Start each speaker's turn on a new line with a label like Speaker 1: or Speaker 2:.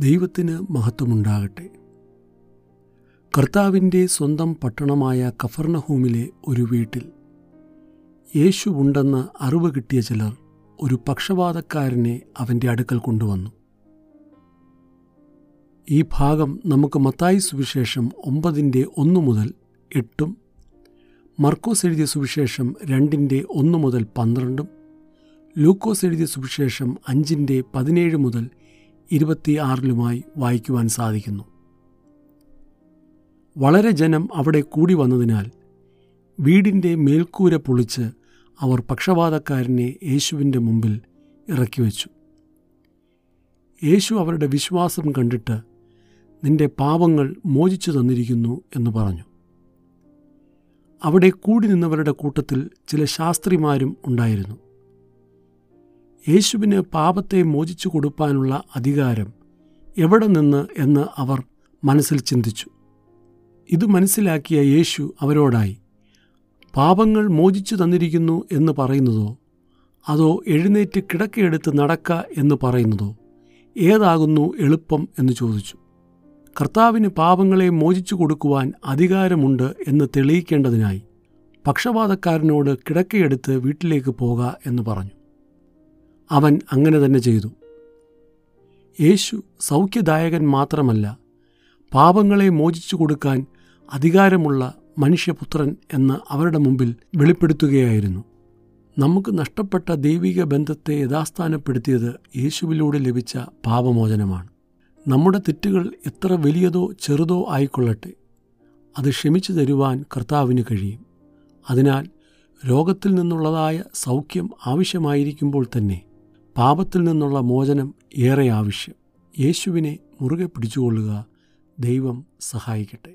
Speaker 1: ദൈവത്തിന് മഹത്വമുണ്ടാകട്ടെ. കർത്താവിന്റെ സ്വന്തം പട്ടണമായ കഫർണഹൂമിലെ ഒരു വീട്ടിൽ യേശു ഉണ്ടെന്ന് അറിവ് കിട്ടിയ ചിലർ ഒരു പക്ഷപാതക്കാരനെ അവന്റെ അടുക്കൽ കൊണ്ടുവന്നു. ഈ ഭാഗം നമുക്ക് മത്തായി സുവിശേഷം ഒമ്പതിന്റെ ഒന്ന് മുതൽ എട്ടും മർക്കോസ് എഴുതിയ സുവിശേഷം രണ്ടിന്റെ ഒന്ന് മുതൽ പന്ത്രണ്ടും ലൂക്കോസ് എഴുതിയ സുവിശേഷം അഞ്ചിന്റെ പതിനേഴ് മുതൽ ഇരുപത്തിയാറിലുമായി വായിക്കുവാൻ സാധിക്കുന്നു. വളരെ ജനം അവിടെ കൂടി വന്നതിനാൽ വീടിന്റെ മേൽക്കൂര പൊളിച്ച് അവർ പക്ഷപാതക്കാരനെ യേശുവിന്റെ മുമ്പിൽ ഇറക്കി വച്ചു. യേശു അവരുടെ വിശ്വാസം കണ്ടിട്ട് നിന്റെ പാപങ്ങൾ മോചിച്ചു തന്നിരിക്കുന്നു എന്ന് പറഞ്ഞു. അവിടെ കൂടി നിന്നവരുടെ കൂട്ടത്തിൽ ചില ശാസ്ത്രിമാരും ഉണ്ടായിരുന്നു. യേശുവിന് പാപത്തെ മോചിച്ചു കൊടുപ്പാനുള്ള അധികാരം എവിടെ നിന്ന് എന്ന് അവർ മനസ്സിൽ ചിന്തിച്ചു. ഇത് മനസ്സിലാക്കിയ യേശു അവരോടായി പാപങ്ങൾ മോചിച്ചു തന്നിരിക്കുന്നു എന്ന് പറയുന്നതോ? അതോ എഴുന്നേറ്റ് കിടക്കയെടുത്ത് നടക്ക എന്ന് പറയുന്നതോ? ഏതാകുന്നു എളുപ്പം? എന്ന് ചോദിച്ചു. കർത്താവിന് പാപങ്ങളെ മോചിച്ചു കൊടുക്കുവാൻ അധികാരമുണ്ട് എന്ന് തെളിയിക്കേണ്ടതിനായി പക്ഷപാതക്കാരനോട് കിടക്കയെടുത്ത് വീട്ടിലേക്ക് പോക എന്ന് പറഞ്ഞു. അവൻ അങ്ങനെ തന്നെ ചെയ്തു. യേശു സൗഖ്യദായകൻ മാത്രമല്ല പാപങ്ങളെ മോചിച്ചു കൊടുക്കാൻ അധികാരമുള്ള മനുഷ്യപുത്രൻ എന്ന് അവരുടെ മുമ്പിൽ വെളിപ്പെടുത്തുകയായിരുന്നു. നമുക്ക് നഷ്ടപ്പെട്ട ദൈവിക ബന്ധത്തെ യഥാസ്ഥാനപ്പെടുത്തിയത് യേശുവിലൂടെ ലഭിച്ച പാപമോചനമാണ്. നമ്മുടെ തെറ്റുകൾ എത്ര വലിയതോ ചെറുതോ ആയിക്കൊള്ളട്ടെ അത് ക്ഷമിച്ചു തരുവാൻ കർത്താവിന് കഴിയും. അതിനാൽ രോഗത്തിൽ നിന്നുള്ളതായ സൗഖ്യം ആവശ്യമായിരിക്കുമ്പോൾ തന്നെ പാപത്തിൽ നിന്നുള്ള മോചനം ഏറെ ആവശ്യം. യേശുവിനെ മുറുകെ പിടിച്ചുകൊള്ളുക ദൈവം സഹായിക്കട്ടെ.